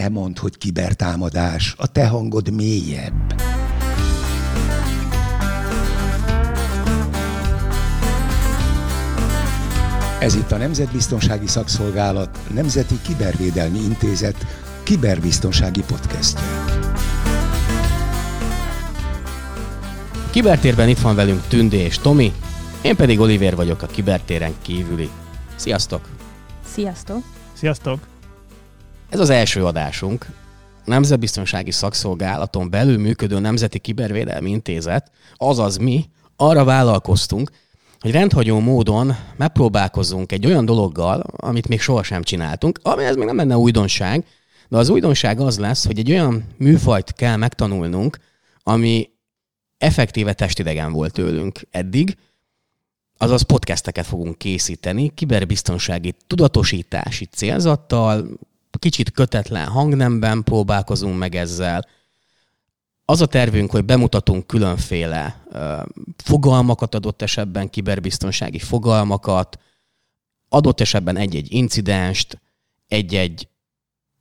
te mondd, hogy kibertámadás, a te hangod mélyebb. Ez itt a Nemzetbiztonsági Szakszolgálat Nemzeti Kibervédelmi Intézet kiberbiztonsági podcastje. Kibertérben itt van velünk Tündi és Tomi, én pedig Oliver vagyok a Kibertéren kívüli. Sziasztok! Sziasztok! Sziasztok! Ez az első adásunk. Nemzetbiztonsági Szakszolgálaton belül működő Nemzeti Kibervédelmi Intézet, azaz mi, arra vállalkoztunk, hogy rendhagyó módon megpróbálkozunk egy olyan dologgal, amit még sohasem csináltunk, ami ez még nem lenne újdonság, de az újdonság az lesz, hogy egy olyan műfajt kell megtanulnunk, ami effektíve testidegen volt tőlünk eddig, azaz podcasteket fogunk készíteni, kiberbiztonsági tudatosítási célzattal, kicsit kötetlen hangnemben próbálkozunk meg ezzel. Az a tervünk, hogy bemutatunk különféle fogalmakat adott esetben, kiberbiztonsági fogalmakat, adott esetben egy-egy incidenst, egy-egy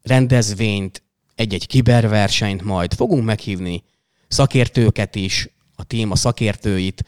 rendezvényt, egy-egy kiberversenyt majd fogunk meghívni szakértőket is, a téma szakértőit.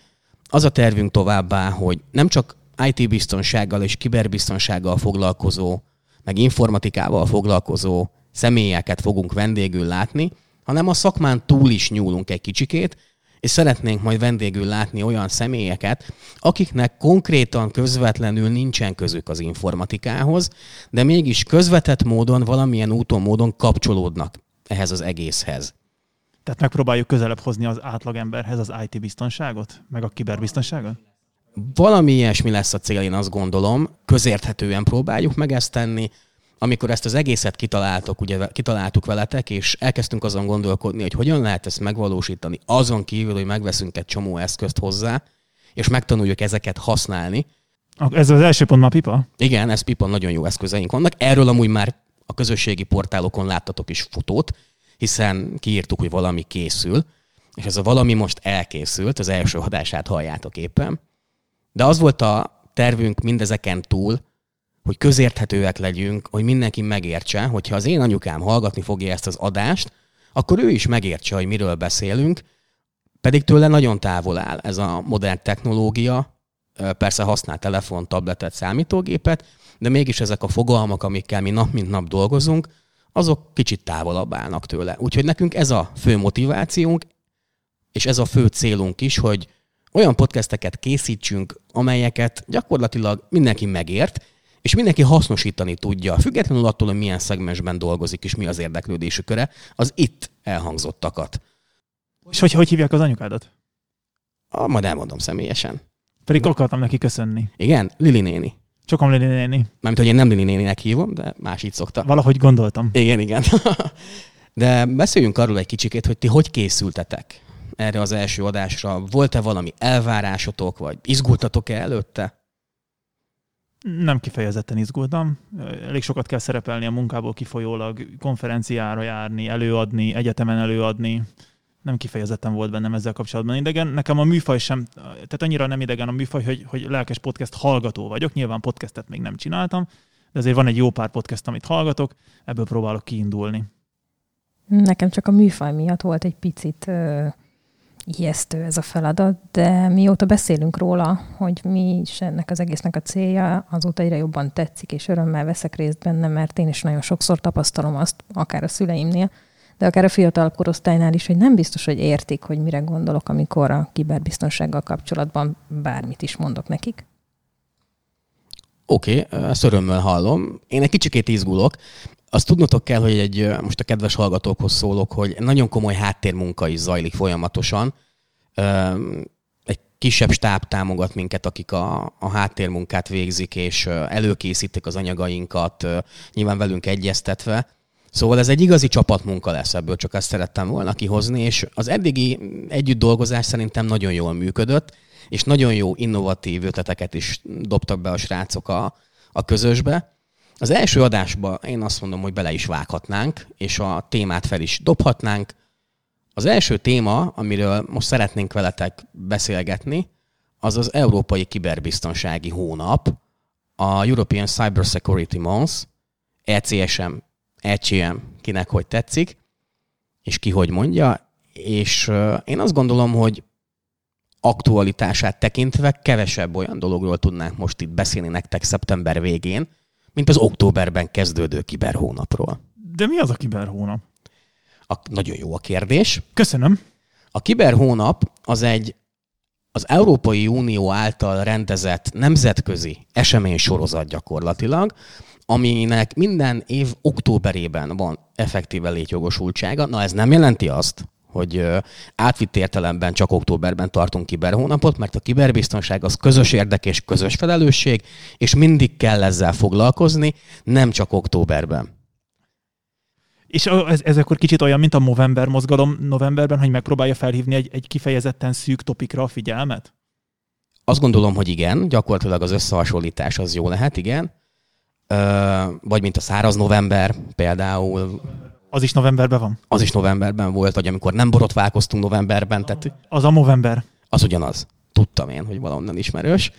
Az a tervünk továbbá, hogy nem csak IT-biztonsággal és kiberbiztonsággal foglalkozó, meg informatikával foglalkozó személyeket fogunk vendégül látni, hanem a szakmán túl is nyúlunk egy kicsikét, és szeretnénk majd vendégül látni olyan személyeket, akiknek konkrétan közvetlenül nincsen közük az informatikához, de mégis közvetett módon, valamilyen úton, módon kapcsolódnak ehhez az egészhez. Tehát megpróbáljuk közelebb hozni az átlagemberhez az IT biztonságot, meg a kiberbiztonságot? Valami ilyesmi lesz a cél, én azt gondolom. Közérthetően próbáljuk meg ezt tenni. Amikor ezt az egészet kitaláltok, ugye kitaláltuk veletek, és elkezdtünk azon gondolkodni, hogy hogyan lehet ezt megvalósítani, azon kívül, hogy megveszünk egy csomó eszközt hozzá, és megtanuljuk ezeket használni. Ez az első pont ma pipa? Igen, ez pipa, nagyon jó eszközeink vannak. Erről amúgy már a közösségi portálokon láttatok is fotót, hiszen kiírtuk, hogy valami készül, és ez a valami most elkészült, az első adását halljátok éppen. De az volt a tervünk mindezeken túl, hogy közérthetőek legyünk, hogy mindenki megértse, hogyha az én anyukám hallgatni fogja ezt az adást, akkor ő is megértse, hogy miről beszélünk, pedig tőle nagyon távol áll ez a modern technológia, persze használ telefon, tabletet, számítógépet, de mégis ezek a fogalmak, amikkel mi nap mint nap dolgozunk, azok kicsit távolabb állnak tőle. Úgyhogy nekünk ez a fő motivációnk, és ez a fő célunk is, hogy olyan podcasteket készítsünk, amelyeket gyakorlatilag mindenki megért, és mindenki hasznosítani tudja, függetlenül attól, hogy milyen szegmensben dolgozik, és mi az érdeklődési köre, az itt elhangzottakat. És hogy, hogy hívják az anyukádat? Ah, majd elmondom személyesen. Pedig akartam neki köszönni. Igen, Lili néni. Csokom Lili néni. Mármint, hogy én nem Lili néninek hívom, de más így szokta. Valahogy gondoltam. Igen, igen. de beszéljünk arról egy kicsikét, hogy ti hogy készültetek erre az első adásra. Volt-e valami elvárásotok, vagy izgultatok-e előtte? Nem kifejezetten izgultam. Elég sokat kell szerepelni a munkából kifolyólag, konferenciára járni, előadni, egyetemen előadni. Nem kifejezetten volt bennem ezzel kapcsolatban idegen. Nekem a műfaj sem, tehát annyira nem idegen a műfaj, hogy, hogy lelkes podcast hallgató vagyok. Nyilván podcastet még nem csináltam, de azért van egy jó pár podcast, amit hallgatok, ebből próbálok kiindulni. Nekem csak a műfaj miatt volt egy picit ijesztő ez a feladat, de mióta beszélünk róla, hogy mi is ennek az egésznek a célja, azóta egyre jobban tetszik, és örömmel veszek részt benne, mert én is nagyon sokszor tapasztalom azt, akár a szüleimnél, de akár a fiatal korosztálynál is, hogy nem biztos, hogy értik, hogy mire gondolok, amikor a kiberbiztonsággal kapcsolatban bármit is mondok nekik. Oké, okay, ezt örömmel hallom. Én egy kicsikét izgulok. Azt tudnotok kell, hogy egy, most a kedves hallgatókhoz szólok, hogy nagyon komoly háttérmunka is zajlik folyamatosan. Egy kisebb stáb támogat minket, akik a, a háttérmunkát végzik, és előkészítik az anyagainkat, nyilván velünk egyeztetve. Szóval ez egy igazi csapatmunka lesz ebből, csak ezt szerettem volna kihozni, és az eddigi együtt dolgozás szerintem nagyon jól működött, és nagyon jó innovatív ötleteket is dobtak be a srácok a, a közösbe. Az első adásba én azt mondom, hogy bele is vághatnánk, és a témát fel is dobhatnánk. Az első téma, amiről most szeretnénk veletek beszélgetni, az az Európai Kiberbiztonsági Hónap, a European Cyber Security Month, ECSM ECM, kinek hogy tetszik, és ki hogy mondja, és én azt gondolom, hogy aktualitását tekintve kevesebb olyan dologról tudnánk most itt beszélni nektek szeptember végén, mint az októberben kezdődő kiberhónapról. De mi az a kiberhónap? A, nagyon jó a kérdés. Köszönöm. A kiberhónap az egy az Európai Unió által rendezett nemzetközi esemény sorozat gyakorlatilag, aminek minden év októberében van effektíve létjogosultsága. Na ez nem jelenti azt, hogy átvitt értelemben csak októberben tartunk kiberhónapot, mert a kiberbiztonság az közös érdek és közös felelősség, és mindig kell ezzel foglalkozni, nem csak októberben. És ez, ez akkor kicsit olyan, mint a Movember mozgalom novemberben, hogy megpróbálja felhívni egy, egy kifejezetten szűk topikra a figyelmet? Azt gondolom, hogy igen, gyakorlatilag az összehasonlítás az jó lehet, igen. Ö, vagy mint a száraz november például. Az is novemberben van? Az is novemberben volt, vagy amikor nem borotválkoztunk novemberben. Tehát az a november? Az ugyanaz. Tudtam én, hogy valonnan ismerős.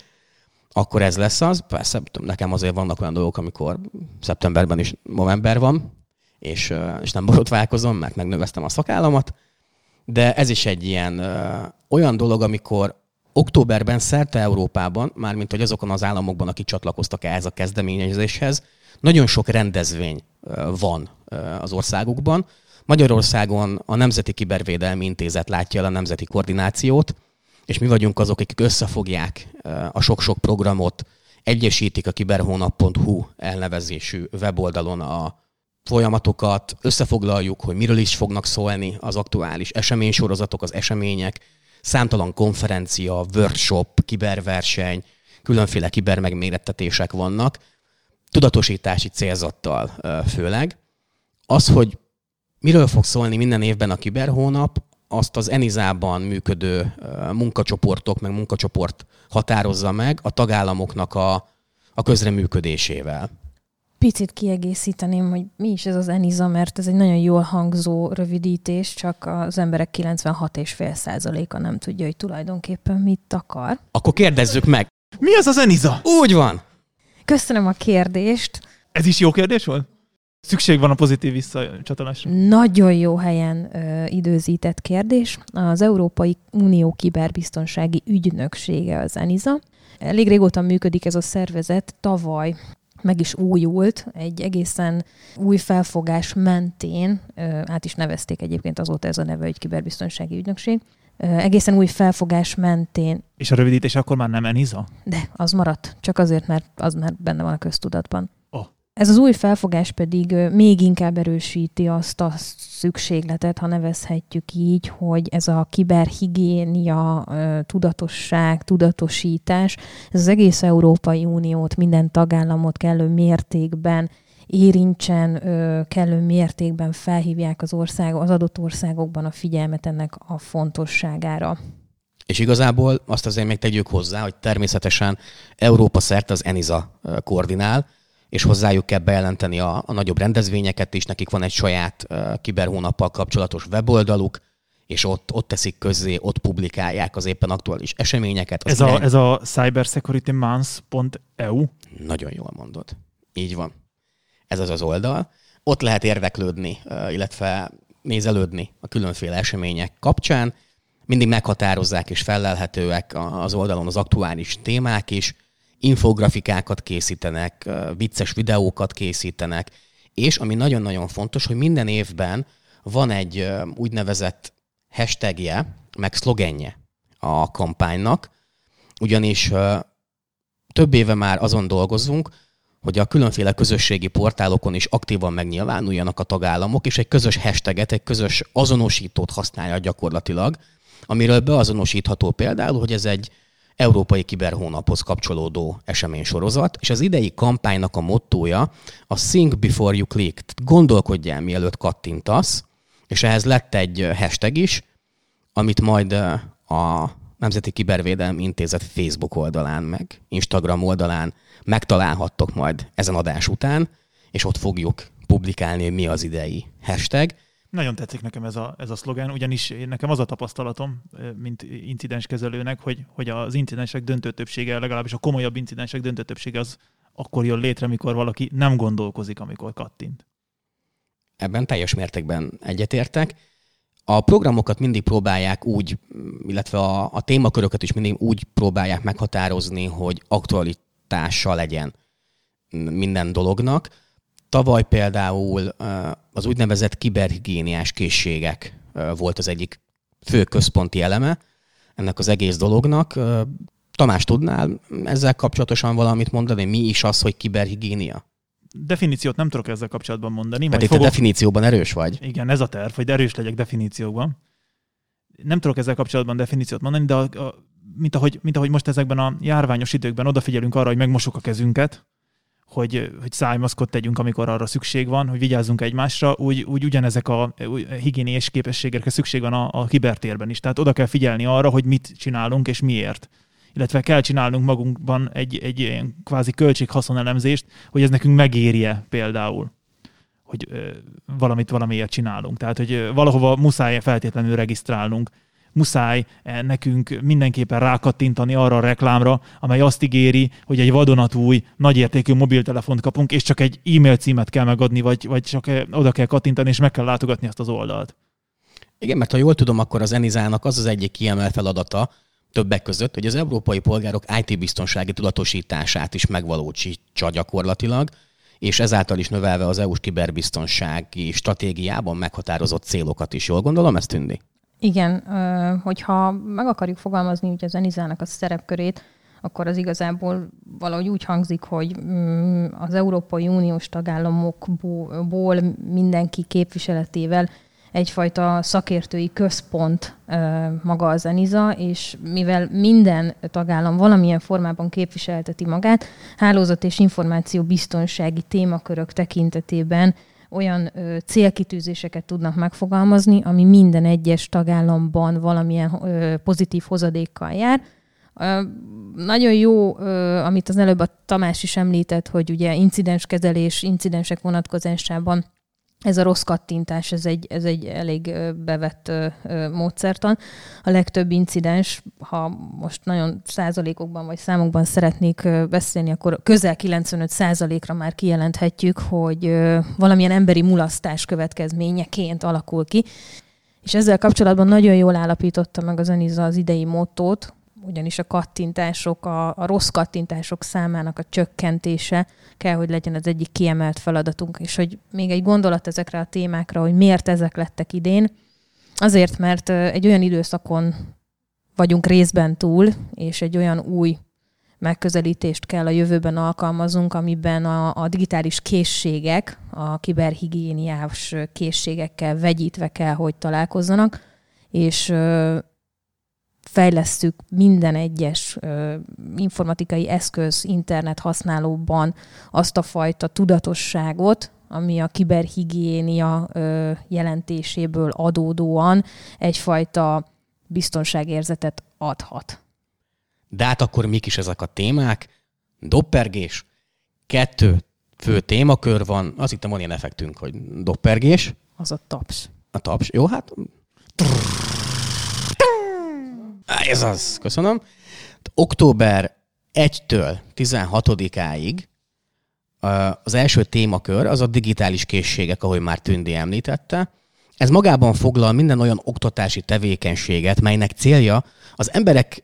Akkor ez lesz az. Persze, nekem azért vannak olyan dolgok, amikor szeptemberben is november van, és, és nem borotválkozom, mert megnöveztem a szakállamat. De ez is egy ilyen olyan dolog, amikor októberben szerte Európában, mármint hogy azokon az államokban, akik csatlakoztak ehhez a kezdeményezéshez, nagyon sok rendezvény van az országukban. Magyarországon a Nemzeti Kibervédelmi Intézet látja el a nemzeti koordinációt, és mi vagyunk azok, akik összefogják a sok-sok programot, egyesítik a kiberhónap.hu elnevezésű weboldalon a folyamatokat, összefoglaljuk, hogy miről is fognak szólni az aktuális eseménysorozatok, az események, számtalan konferencia, workshop, kiberverseny, különféle kibermegmérettetések vannak, tudatosítási célzattal főleg. Az, hogy miről fog szólni minden évben a kiberhónap, azt az Enizában működő munkacsoportok, meg munkacsoport határozza meg a tagállamoknak a, a közreműködésével picit kiegészíteném, hogy mi is ez az ENISA, mert ez egy nagyon jól hangzó rövidítés, csak az emberek 96,5%-a nem tudja, hogy tulajdonképpen mit akar. Akkor kérdezzük meg. Mi az az ENISA? Úgy van. Köszönöm a kérdést. Ez is jó kérdés volt? Szükség van a pozitív visszacsatolásra. Nagyon jó helyen ö, időzített kérdés. Az Európai Unió kiberbiztonsági ügynöksége az ENISA. Elég régóta működik ez a szervezet. Tavaly meg is újult, egy egészen új felfogás mentén, át is nevezték egyébként azóta ez a neve, hogy kiberbiztonsági ügynökség, egészen új felfogás mentén. És a rövidítés akkor már nem ENISA? De, az maradt. Csak azért, mert az már benne van a köztudatban. Ez az új felfogás pedig még inkább erősíti azt a szükségletet, ha nevezhetjük így, hogy ez a kiberhigiénia, tudatosság, tudatosítás, ez az egész Európai Uniót, minden tagállamot kellő mértékben érintsen, kellő mértékben felhívják az, ország, az adott országokban a figyelmet ennek a fontosságára. És igazából azt azért még tegyük hozzá, hogy természetesen Európa szerte az ENISA koordinál, és hozzájuk kell bejelenteni a, a nagyobb rendezvényeket is, nekik van egy saját uh, kiberhónappal kapcsolatos weboldaluk, és ott, ott teszik közzé, ott publikálják az éppen aktuális eseményeket. Ez a, ez a cybersecuritymonths.eu? Nagyon jól mondod. Így van. Ez az az oldal. Ott lehet érdeklődni, illetve nézelődni a különféle események kapcsán. Mindig meghatározzák és felelhetőek az oldalon az aktuális témák is, infografikákat készítenek, vicces videókat készítenek, és ami nagyon-nagyon fontos, hogy minden évben van egy úgynevezett hashtagje, meg szlogenje a kampánynak, ugyanis több éve már azon dolgozunk, hogy a különféle közösségi portálokon is aktívan megnyilvánuljanak a tagállamok, és egy közös hashtaget, egy közös azonosítót használja gyakorlatilag, amiről beazonosítható például, hogy ez egy Európai Kiberhónaphoz kapcsolódó eseménysorozat, és az idei kampánynak a mottója a Think Before You Click, gondolkodjál mielőtt kattintasz, és ehhez lett egy hashtag is, amit majd a Nemzeti Kibervédelmi Intézet Facebook oldalán, meg Instagram oldalán megtalálhattok majd ezen adás után, és ott fogjuk publikálni, hogy mi az idei hashtag. Nagyon tetszik nekem ez a, ez a szlogen, ugyanis nekem az a tapasztalatom, mint incidenskezelőnek, hogy, hogy az incidensek döntő többsége, legalábbis a komolyabb incidensek döntő többsége az akkor jön létre, mikor valaki nem gondolkozik, amikor kattint. ebben teljes mértékben egyetértek. A programokat mindig próbálják úgy, illetve a, a témaköröket is mindig úgy próbálják meghatározni, hogy aktualitása legyen minden dolognak. Tavaly például az úgynevezett kiberhigiéniás készségek volt az egyik fő központi eleme ennek az egész dolognak. Tamás, tudnál ezzel kapcsolatosan valamit mondani? Mi is az, hogy kiberhigiénia? Definíciót nem tudok ezzel kapcsolatban mondani. Pedig fogok... te definícióban erős vagy. Igen, ez a terv, hogy erős legyek definíciókban. Nem tudok ezzel kapcsolatban definíciót mondani, de a, a, mint, ahogy, mint ahogy most ezekben a járványos időkben odafigyelünk arra, hogy megmosuk a kezünket, hogy, hogy szájmaszkot tegyünk, amikor arra szükség van, hogy vigyázzunk egymásra, úgy, úgy ugyanezek a higiéniés képességekre szükség van a, a kibertérben is. Tehát oda kell figyelni arra, hogy mit csinálunk és miért illetve kell csinálnunk magunkban egy, egy ilyen kvázi költség-haszonelemzést, hogy ez nekünk megérje például hogy ö, valamit valamiért csinálunk. Tehát, hogy ö, valahova muszáj feltétlenül regisztrálnunk, muszáj nekünk mindenképpen rákattintani arra a reklámra, amely azt ígéri, hogy egy vadonatúj, nagyértékű mobiltelefont kapunk, és csak egy e-mail címet kell megadni, vagy, vagy csak oda kell kattintani, és meg kell látogatni azt az oldalt. Igen, mert ha jól tudom, akkor az Enizának az az egyik kiemelt feladata, többek között, hogy az európai polgárok IT-biztonsági tudatosítását is megvalósítsa gyakorlatilag, és ezáltal is növelve az EU-s kiberbiztonsági stratégiában meghatározott célokat is. Jól gondolom ezt, Tündi? Igen, hogyha meg akarjuk fogalmazni ugye az Enizának a szerepkörét, akkor az igazából valahogy úgy hangzik, hogy mm, az Európai Uniós tagállamokból mindenki képviseletével egyfajta szakértői központ maga az ENISA, és mivel minden tagállam valamilyen formában képviselteti magát, hálózat és információ biztonsági témakörök tekintetében olyan ö, célkitűzéseket tudnak megfogalmazni, ami minden egyes tagállamban valamilyen ö, pozitív hozadékkal jár. Ö, nagyon jó, ö, amit az előbb a Tamás is említett, hogy ugye incidenskezelés, incidensek vonatkozásában ez a rossz kattintás, ez egy, ez egy elég bevett módszertan. A legtöbb incidens, ha most nagyon százalékokban vagy számokban szeretnék beszélni, akkor közel 95 százalékra már kijelenthetjük, hogy valamilyen emberi mulasztás következményeként alakul ki. És ezzel kapcsolatban nagyon jól állapította meg az Eniza az idei mottót, ugyanis a kattintások, a, a rossz kattintások számának a csökkentése kell, hogy legyen az egyik kiemelt feladatunk, és hogy még egy gondolat ezekre a témákra, hogy miért ezek lettek idén. Azért, mert egy olyan időszakon vagyunk részben túl, és egy olyan új megközelítést kell a jövőben alkalmazunk, amiben a, a digitális készségek, a kiberhigiéniás készségekkel vegyítve kell, hogy találkozzanak, és fejlesztük minden egyes ö, informatikai eszköz, internet használóban azt a fajta tudatosságot, ami a kiberhigiénia ö, jelentéséből adódóan egyfajta biztonságérzetet adhat. De hát akkor mik is ezek a témák? Doppergés, kettő fő témakör van, azt hittem van ilyen effektünk, hogy doppergés. Az a taps. A taps, jó, hát ez az, köszönöm. Október 1-től 16-áig az első témakör az a digitális készségek, ahogy már Tündi említette. Ez magában foglal minden olyan oktatási tevékenységet, melynek célja az emberek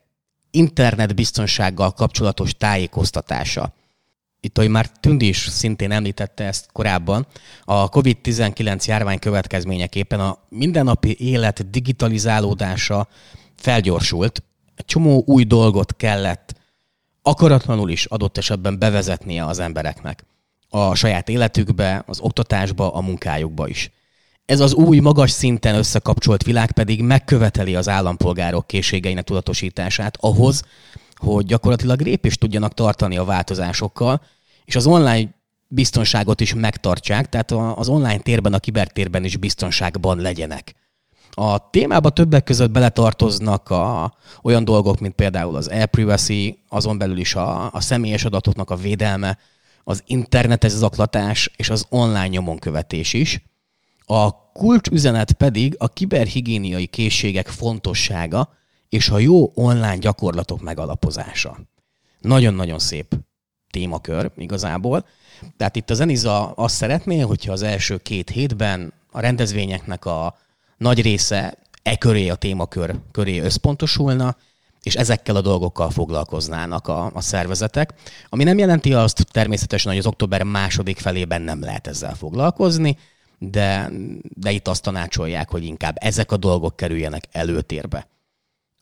internetbiztonsággal kapcsolatos tájékoztatása. Itt, ahogy már Tündi is szintén említette ezt korábban, a COVID-19 járvány következményeképpen a mindennapi élet digitalizálódása felgyorsult, egy csomó új dolgot kellett akaratlanul is adott esetben bevezetnie az embereknek a saját életükbe, az oktatásba, a munkájukba is. Ez az új, magas szinten összekapcsolt világ pedig megköveteli az állampolgárok készségeinek tudatosítását ahhoz, hogy gyakorlatilag répést tudjanak tartani a változásokkal, és az online biztonságot is megtartsák, tehát az online térben, a kibertérben is biztonságban legyenek. A témába többek között beletartoznak a, olyan dolgok, mint például az e-privacy, azon belül is a, a személyes adatoknak a védelme, az internetes zaklatás és az online nyomonkövetés is. A kulcsüzenet pedig a kiberhigiéniai készségek fontossága és a jó online gyakorlatok megalapozása. Nagyon-nagyon szép témakör igazából. Tehát itt a Zeniza azt szeretné, hogyha az első két hétben a rendezvényeknek a nagy része e köré a témakör köré összpontosulna, és ezekkel a dolgokkal foglalkoznának a, a szervezetek, ami nem jelenti azt természetesen, hogy az október második felében nem lehet ezzel foglalkozni, de, de itt azt tanácsolják, hogy inkább ezek a dolgok kerüljenek előtérbe.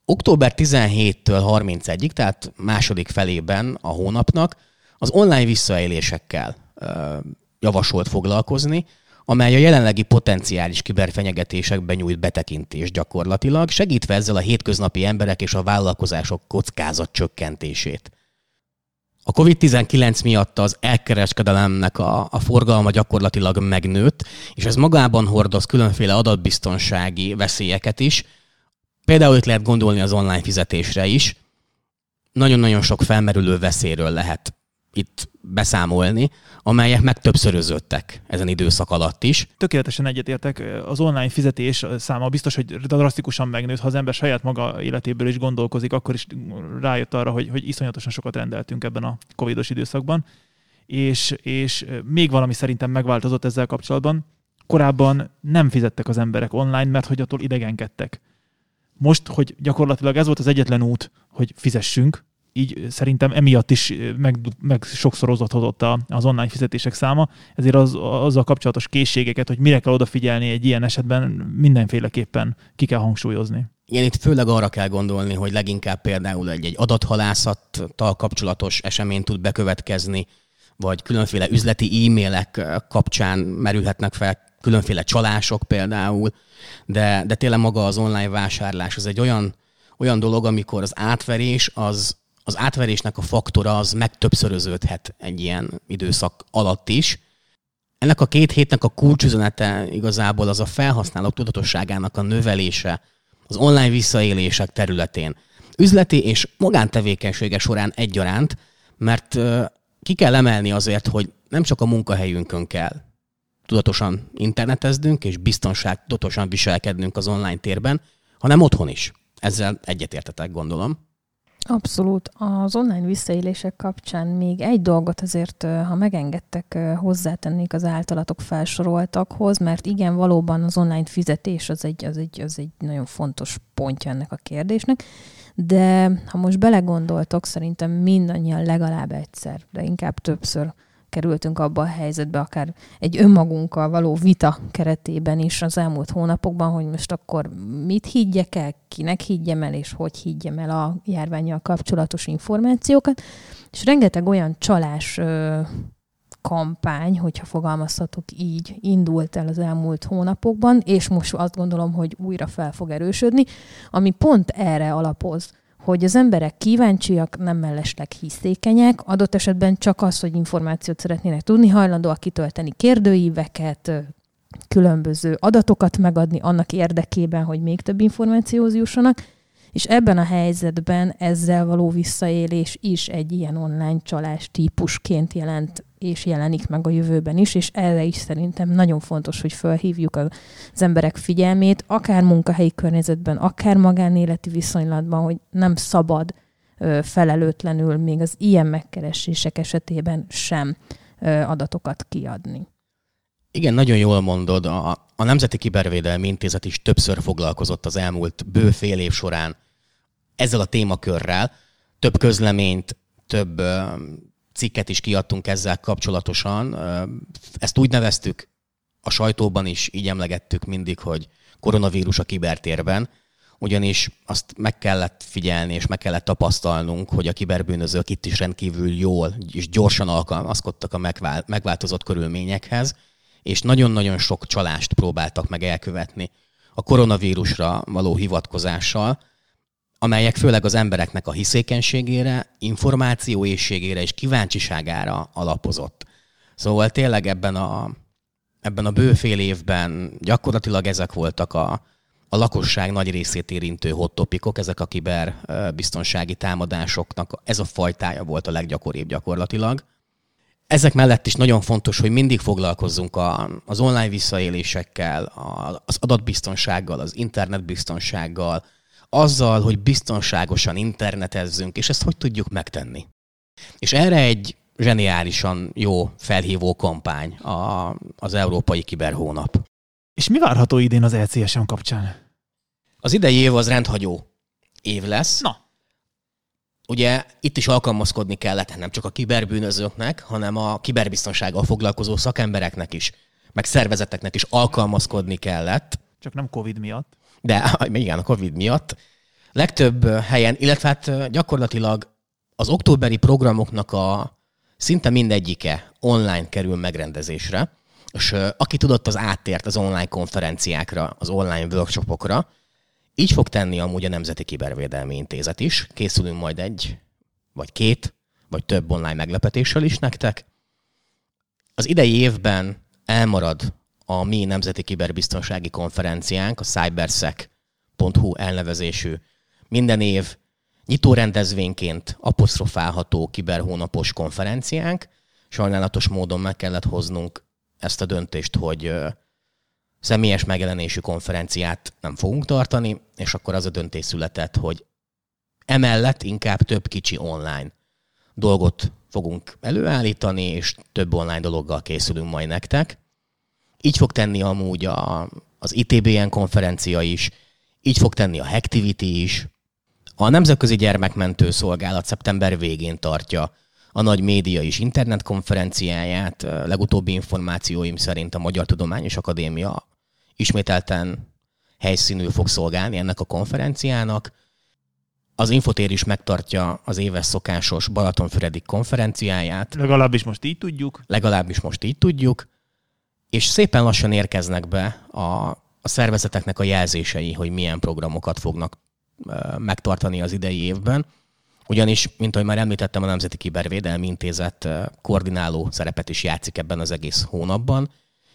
Október 17-től 31-ig, tehát második felében a hónapnak az online visszaélésekkel ö, javasolt foglalkozni, amely a jelenlegi potenciális kiberfenyegetésekben nyújt betekintést gyakorlatilag, segítve ezzel a hétköznapi emberek és a vállalkozások kockázat csökkentését. A COVID-19 miatt az elkereskedelemnek a, a forgalma gyakorlatilag megnőtt, és ez magában hordoz különféle adatbiztonsági veszélyeket is. Például itt lehet gondolni az online fizetésre is. Nagyon-nagyon sok felmerülő veszélyről lehet itt beszámolni, amelyek megtöbbszörözöttek ezen időszak alatt is. Tökéletesen egyetértek. Az online fizetés száma biztos, hogy drasztikusan megnőtt. Ha az ember saját maga életéből is gondolkozik, akkor is rájött arra, hogy, hogy iszonyatosan sokat rendeltünk ebben a covidos időszakban. És, és még valami szerintem megváltozott ezzel kapcsolatban. Korábban nem fizettek az emberek online, mert hogy attól idegenkedtek. Most, hogy gyakorlatilag ez volt az egyetlen út, hogy fizessünk, így szerintem emiatt is meg, meg sokszorozódott az online fizetések száma, ezért az, azzal kapcsolatos készségeket, hogy mire kell odafigyelni egy ilyen esetben mindenféleképpen ki kell hangsúlyozni. Igen, itt főleg arra kell gondolni, hogy leginkább például egy, egy adathalászattal kapcsolatos esemény tud bekövetkezni, vagy különféle üzleti e-mailek kapcsán merülhetnek fel különféle csalások például, de, de tényleg maga az online vásárlás az egy olyan, olyan dolog, amikor az átverés az, az átverésnek a faktora az megtöbbszöröződhet egy ilyen időszak alatt is. Ennek a két hétnek a kulcsüzenete igazából az a felhasználók tudatosságának a növelése az online visszaélések területén. Üzleti és magántevékenysége során egyaránt, mert ki kell emelni azért, hogy nem csak a munkahelyünkön kell tudatosan interneteznünk és biztonságtudatosan viselkednünk az online térben, hanem otthon is. Ezzel egyetértetek, gondolom. Abszolút. Az online visszaélések kapcsán még egy dolgot azért, ha megengedtek, hozzátennék az általatok felsoroltakhoz, mert igen, valóban az online fizetés az egy, az egy, az egy nagyon fontos pontja ennek a kérdésnek, de ha most belegondoltok, szerintem mindannyian legalább egyszer, de inkább többször kerültünk abba a helyzetbe, akár egy önmagunkkal való vita keretében is az elmúlt hónapokban, hogy most akkor mit higgyek el, kinek higgyem el, és hogy higgyem el a járványjal kapcsolatos információkat. És rengeteg olyan csalás kampány, hogyha fogalmazhatok így, indult el az elmúlt hónapokban, és most azt gondolom, hogy újra fel fog erősödni, ami pont erre alapoz hogy az emberek kíváncsiak, nem mellesleg hiszékenyek, adott esetben csak az, hogy információt szeretnének tudni, hajlandóak kitölteni kérdőíveket, különböző adatokat megadni annak érdekében, hogy még több információhoz jussanak, és ebben a helyzetben ezzel való visszaélés is egy ilyen online csalás típusként jelent és jelenik meg a jövőben is, és erre is szerintem nagyon fontos, hogy felhívjuk az emberek figyelmét, akár munkahelyi környezetben, akár magánéleti viszonylatban, hogy nem szabad felelőtlenül még az ilyen megkeresések esetében sem adatokat kiadni. Igen, nagyon jól mondod. A, a Nemzeti Kibervédelmi Intézet is többször foglalkozott az elmúlt bő fél év során ezzel a témakörrel. Több közleményt, több cikket is kiadtunk ezzel kapcsolatosan. Ezt úgy neveztük, a sajtóban is így emlegettük mindig, hogy koronavírus a kibertérben, ugyanis azt meg kellett figyelni, és meg kellett tapasztalnunk, hogy a kiberbűnözők itt is rendkívül jól és gyorsan alkalmazkodtak a megváltozott körülményekhez, és nagyon-nagyon sok csalást próbáltak meg elkövetni a koronavírusra való hivatkozással, amelyek főleg az embereknek a hiszékenységére, információészségére és kíváncsiságára alapozott. Szóval tényleg ebben a, ebben a bőfél évben gyakorlatilag ezek voltak a, a lakosság nagy részét érintő hot topikok, ezek a kiberbiztonsági támadásoknak ez a fajtája volt a leggyakoribb gyakorlatilag. Ezek mellett is nagyon fontos, hogy mindig foglalkozzunk a, az online visszaélésekkel, a, az adatbiztonsággal, az internetbiztonsággal, azzal, hogy biztonságosan internetezzünk, és ezt hogy tudjuk megtenni. És erre egy zseniálisan jó felhívó kampány a, az Európai Kiberhónap. És mi várható idén az ECSM kapcsán? Az idei év az rendhagyó év lesz. Na. Ugye itt is alkalmazkodni kellett nem csak a kiberbűnözőknek, hanem a kiberbiztonsággal foglalkozó szakembereknek is, meg szervezeteknek is alkalmazkodni kellett. Csak nem Covid miatt. De igen, a Covid miatt. Legtöbb helyen, illetve hát gyakorlatilag az októberi programoknak a szinte mindegyike online kerül megrendezésre, és aki tudott, az áttért az online konferenciákra, az online workshopokra, így fog tenni amúgy a Nemzeti Kibervédelmi Intézet is. Készülünk majd egy, vagy két, vagy több online meglepetéssel is nektek. Az idei évben elmarad a mi Nemzeti Kiberbiztonsági Konferenciánk, a cybersec.hu elnevezésű minden év nyitó rendezvényként apostrofálható kiberhónapos konferenciánk. Sajnálatos módon meg kellett hoznunk ezt a döntést, hogy személyes megjelenésű konferenciát nem fogunk tartani, és akkor az a döntés született, hogy emellett inkább több kicsi online dolgot fogunk előállítani, és több online dologgal készülünk majd nektek. Így fog tenni amúgy a, az ITBN konferencia is, így fog tenni a Hacktivity is. A Nemzetközi Gyermekmentő Szolgálat szeptember végén tartja a nagy média is internetkonferenciáját. Legutóbbi információim szerint a Magyar Tudományos Akadémia ismételten helyszínű fog szolgálni ennek a konferenciának. Az Infotér is megtartja az éves szokásos Balatonfüredik konferenciáját. Legalábbis most így tudjuk. Legalábbis most így tudjuk. És szépen lassan érkeznek be a, a szervezeteknek a jelzései, hogy milyen programokat fognak megtartani az idei évben. Ugyanis, mint ahogy már említettem, a Nemzeti Kibervédelmi Intézet koordináló szerepet is játszik ebben az egész hónapban,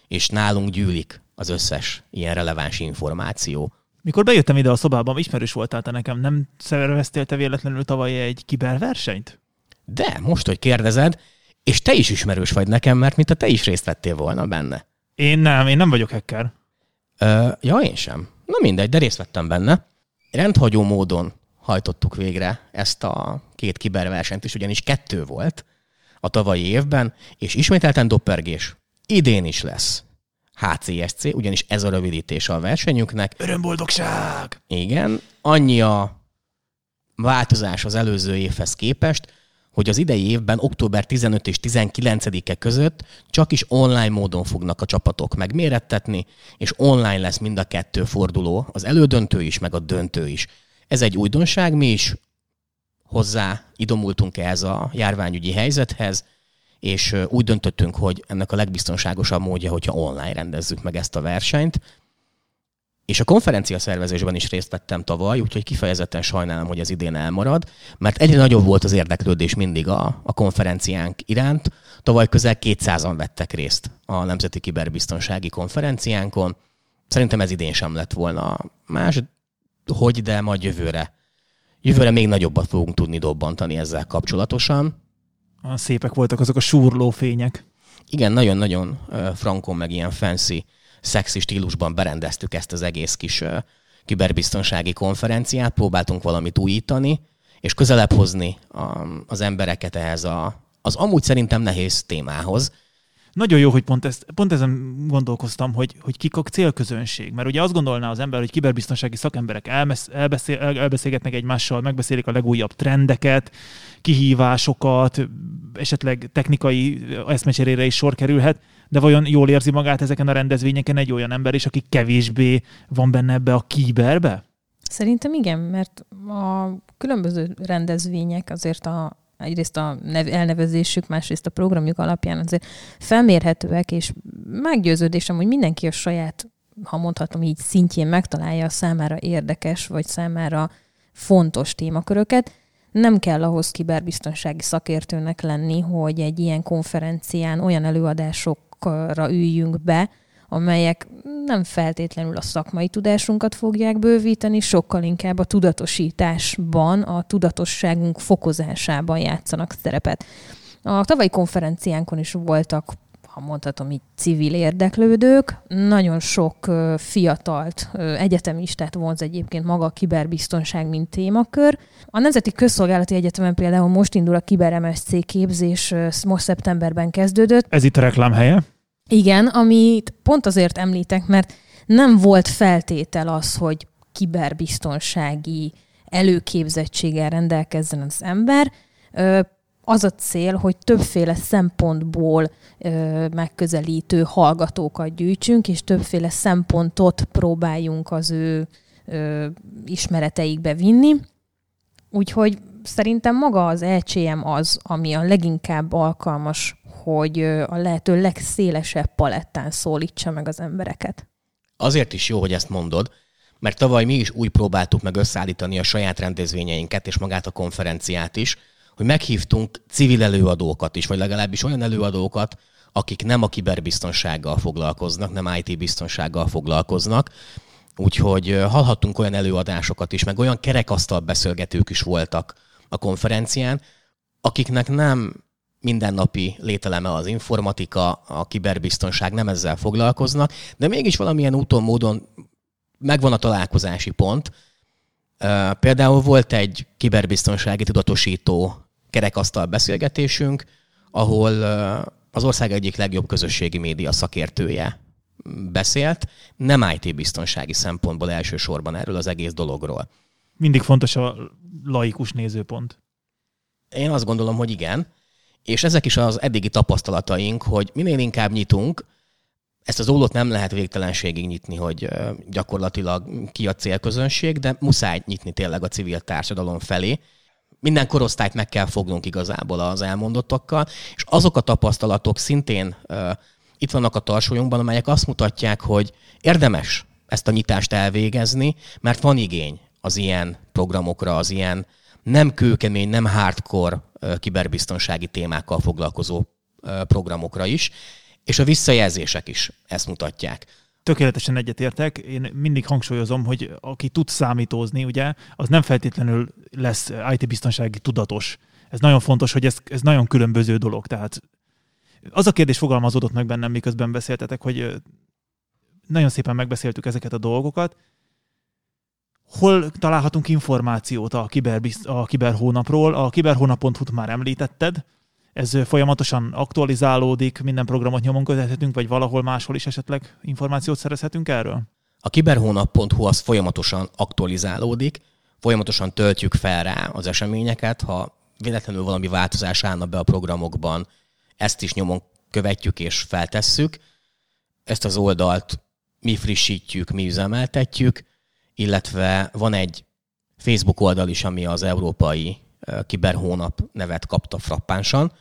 és nálunk gyűlik az összes ilyen releváns információ. Mikor bejöttem ide a szobában, ismerős voltál te nekem, nem szerveztél te véletlenül tavaly egy kiberversenyt? De, most, hogy kérdezed, és te is ismerős vagy nekem, mert mint a te is részt vettél volna benne. Én nem, én nem vagyok hacker. Ö, ja, én sem. Na mindegy, de részt vettem benne. Rendhagyó módon hajtottuk végre ezt a két kiberversenyt is, ugyanis kettő volt a tavalyi évben, és ismételten doppergés. Idén is lesz. HCSC, ugyanis ez a rövidítés a versenyünknek. Örömboldogság! Igen, annyi a változás az előző évhez képest, hogy az idei évben október 15 és 19-e között csak is online módon fognak a csapatok megmérettetni, és online lesz mind a kettő forduló, az elődöntő is, meg a döntő is. Ez egy újdonság, mi is hozzá idomultunk ehhez a járványügyi helyzethez, és úgy döntöttünk, hogy ennek a legbiztonságosabb módja, hogyha online rendezzük meg ezt a versenyt. És a konferencia szervezésben is részt vettem tavaly, úgyhogy kifejezetten sajnálom, hogy ez idén elmarad, mert egyre nagyobb volt az érdeklődés mindig a, a konferenciánk iránt. Tavaly közel 200-an vettek részt a Nemzeti Kiberbiztonsági Konferenciánkon. Szerintem ez idén sem lett volna más, hogy, de majd jövőre. Jövőre még nagyobbat fogunk tudni dobbantani ezzel kapcsolatosan. Olyan szépek voltak azok a súrló fények. Igen, nagyon-nagyon frankon, meg ilyen fancy, szexi stílusban berendeztük ezt az egész kis kiberbiztonsági konferenciát, próbáltunk valamit újítani, és közelebb hozni az embereket ehhez a, az amúgy szerintem nehéz témához, nagyon jó, hogy pont, ezt, pont ezen gondolkoztam, hogy, hogy kik a célközönség. Mert ugye azt gondolná az ember, hogy kiberbiztonsági szakemberek elmesz, elbeszél, elbeszélgetnek egymással, megbeszélik a legújabb trendeket, kihívásokat, esetleg technikai eszmecserére is sor kerülhet, de vajon jól érzi magát ezeken a rendezvényeken egy olyan ember is, aki kevésbé van benne ebbe a kiberbe? Szerintem igen, mert a különböző rendezvények azért a, egyrészt a elnevezésük, másrészt a programjuk alapján azért felmérhetőek, és meggyőződésem, hogy mindenki a saját, ha mondhatom így, szintjén megtalálja a számára érdekes, vagy számára fontos témaköröket. Nem kell ahhoz kiberbiztonsági szakértőnek lenni, hogy egy ilyen konferencián olyan előadásokra üljünk be, amelyek nem feltétlenül a szakmai tudásunkat fogják bővíteni, sokkal inkább a tudatosításban, a tudatosságunk fokozásában játszanak szerepet. A tavalyi konferenciánkon is voltak ha mondhatom így, civil érdeklődők. Nagyon sok fiatalt egyetemistát vonz egyébként maga a kiberbiztonság, mint témakör. A Nemzeti Közszolgálati Egyetemen például most indul a Kiber MSC képzés, most szeptemberben kezdődött. Ez itt a reklám helye? Igen, amit pont azért említek, mert nem volt feltétel az, hogy kiberbiztonsági előképzettséggel rendelkezzen az ember az a cél, hogy többféle szempontból megközelítő hallgatókat gyűjtsünk, és többféle szempontot próbáljunk az ő ismereteikbe vinni. Úgyhogy szerintem maga az LCM az, ami a leginkább alkalmas, hogy a lehető legszélesebb palettán szólítsa meg az embereket. Azért is jó, hogy ezt mondod, mert tavaly mi is úgy próbáltuk meg összeállítani a saját rendezvényeinket és magát a konferenciát is, hogy meghívtunk civil előadókat is, vagy legalábbis olyan előadókat, akik nem a kiberbiztonsággal foglalkoznak, nem IT biztonsággal foglalkoznak. Úgyhogy hallhattunk olyan előadásokat is, meg olyan kerekasztal beszélgetők is voltak a konferencián, akiknek nem mindennapi lételeme az informatika, a kiberbiztonság, nem ezzel foglalkoznak, de mégis valamilyen úton, módon megvan a találkozási pont. Például volt egy kiberbiztonsági tudatosító kerekasztal beszélgetésünk, ahol az ország egyik legjobb közösségi média szakértője beszélt, nem IT-biztonsági szempontból elsősorban erről az egész dologról. Mindig fontos a laikus nézőpont. Én azt gondolom, hogy igen. És ezek is az eddigi tapasztalataink, hogy minél inkább nyitunk, ezt az ólót nem lehet végtelenségig nyitni, hogy gyakorlatilag ki a célközönség, de muszáj nyitni tényleg a civil társadalom felé, minden korosztályt meg kell fognunk igazából az elmondottakkal, és azok a tapasztalatok szintén itt vannak a tarsólyunkban, amelyek azt mutatják, hogy érdemes ezt a nyitást elvégezni, mert van igény az ilyen programokra, az ilyen nem kőkemény, nem hardcore kiberbiztonsági témákkal foglalkozó programokra is, és a visszajelzések is ezt mutatják tökéletesen egyetértek. Én mindig hangsúlyozom, hogy aki tud számítózni, ugye, az nem feltétlenül lesz IT-biztonsági tudatos. Ez nagyon fontos, hogy ez, ez nagyon különböző dolog. Tehát az a kérdés fogalmazódott meg bennem, miközben beszéltetek, hogy nagyon szépen megbeszéltük ezeket a dolgokat. Hol találhatunk információt a, kiberbizt, a kiberhónapról? A kiberhónap.hu-t már említetted, ez folyamatosan aktualizálódik, minden programot nyomon követhetünk, vagy valahol máshol is esetleg információt szerezhetünk erről? A kiberhónap.hu az folyamatosan aktualizálódik, folyamatosan töltjük fel rá az eseményeket, ha véletlenül valami változás állna be a programokban, ezt is nyomon követjük és feltesszük. Ezt az oldalt mi frissítjük, mi üzemeltetjük, illetve van egy Facebook oldal is, ami az Európai Kiberhónap nevet kapta frappánsan,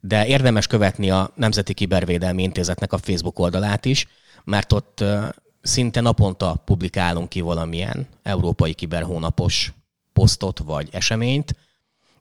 de érdemes követni a Nemzeti Kibervédelmi Intézetnek a Facebook oldalát is, mert ott szinte naponta publikálunk ki valamilyen európai kiberhónapos posztot vagy eseményt,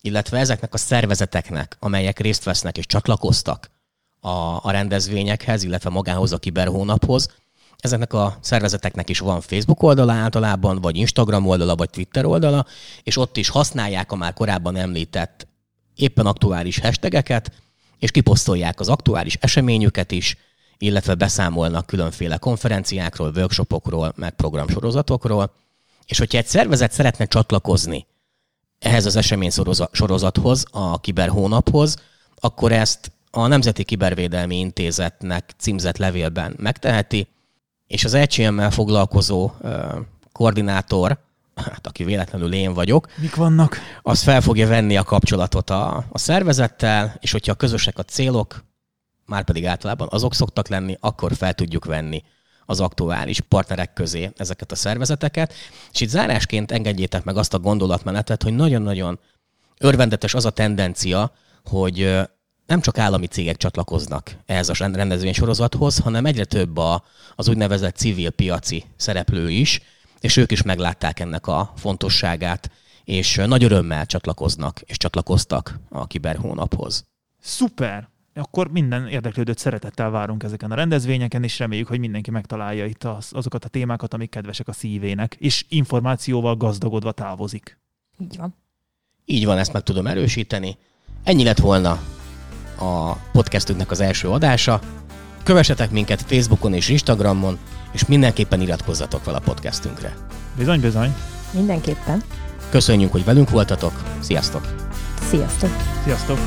illetve ezeknek a szervezeteknek, amelyek részt vesznek és csatlakoztak a, a rendezvényekhez, illetve magához a kiberhónaphoz, ezeknek a szervezeteknek is van Facebook oldala általában, vagy Instagram oldala, vagy Twitter oldala, és ott is használják a már korábban említett éppen aktuális hashtageket, és kiposztolják az aktuális eseményüket is, illetve beszámolnak különféle konferenciákról, workshopokról, meg programsorozatokról. És hogyha egy szervezet szeretne csatlakozni ehhez az esemény sorozathoz, a kiberhónaphoz, akkor ezt a Nemzeti Kibervédelmi Intézetnek címzett levélben megteheti, és az ECM-mel foglalkozó koordinátor, hát aki véletlenül én vagyok. Mik vannak? Az fel fogja venni a kapcsolatot a, a szervezettel, és hogyha közösek a célok, már pedig általában azok szoktak lenni, akkor fel tudjuk venni az aktuális partnerek közé ezeket a szervezeteket. És itt zárásként engedjétek meg azt a gondolatmenetet, hogy nagyon-nagyon örvendetes az a tendencia, hogy nem csak állami cégek csatlakoznak ehhez a rendezvénysorozathoz, hanem egyre több a, az úgynevezett civil piaci szereplő is, és ők is meglátták ennek a fontosságát, és nagy örömmel csatlakoznak, és csatlakoztak a kiberhónaphoz. Szuper! Akkor minden érdeklődőt szeretettel várunk ezeken a rendezvényeken, és reméljük, hogy mindenki megtalálja itt az, azokat a témákat, amik kedvesek a szívének, és információval gazdagodva távozik. Így van. Így van, ezt meg tudom erősíteni. Ennyi lett volna a podcastünknek az első adása. Kövessetek minket Facebookon és Instagramon, és mindenképpen iratkozzatok fel a podcastünkre. Bizony, bizony. Mindenképpen. Köszönjük, hogy velünk voltatok. Sziasztok! Sziasztok! Sziasztok!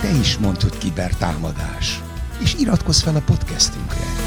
Te is hogy kibertámadás. És iratkozz fel a podcastünkre.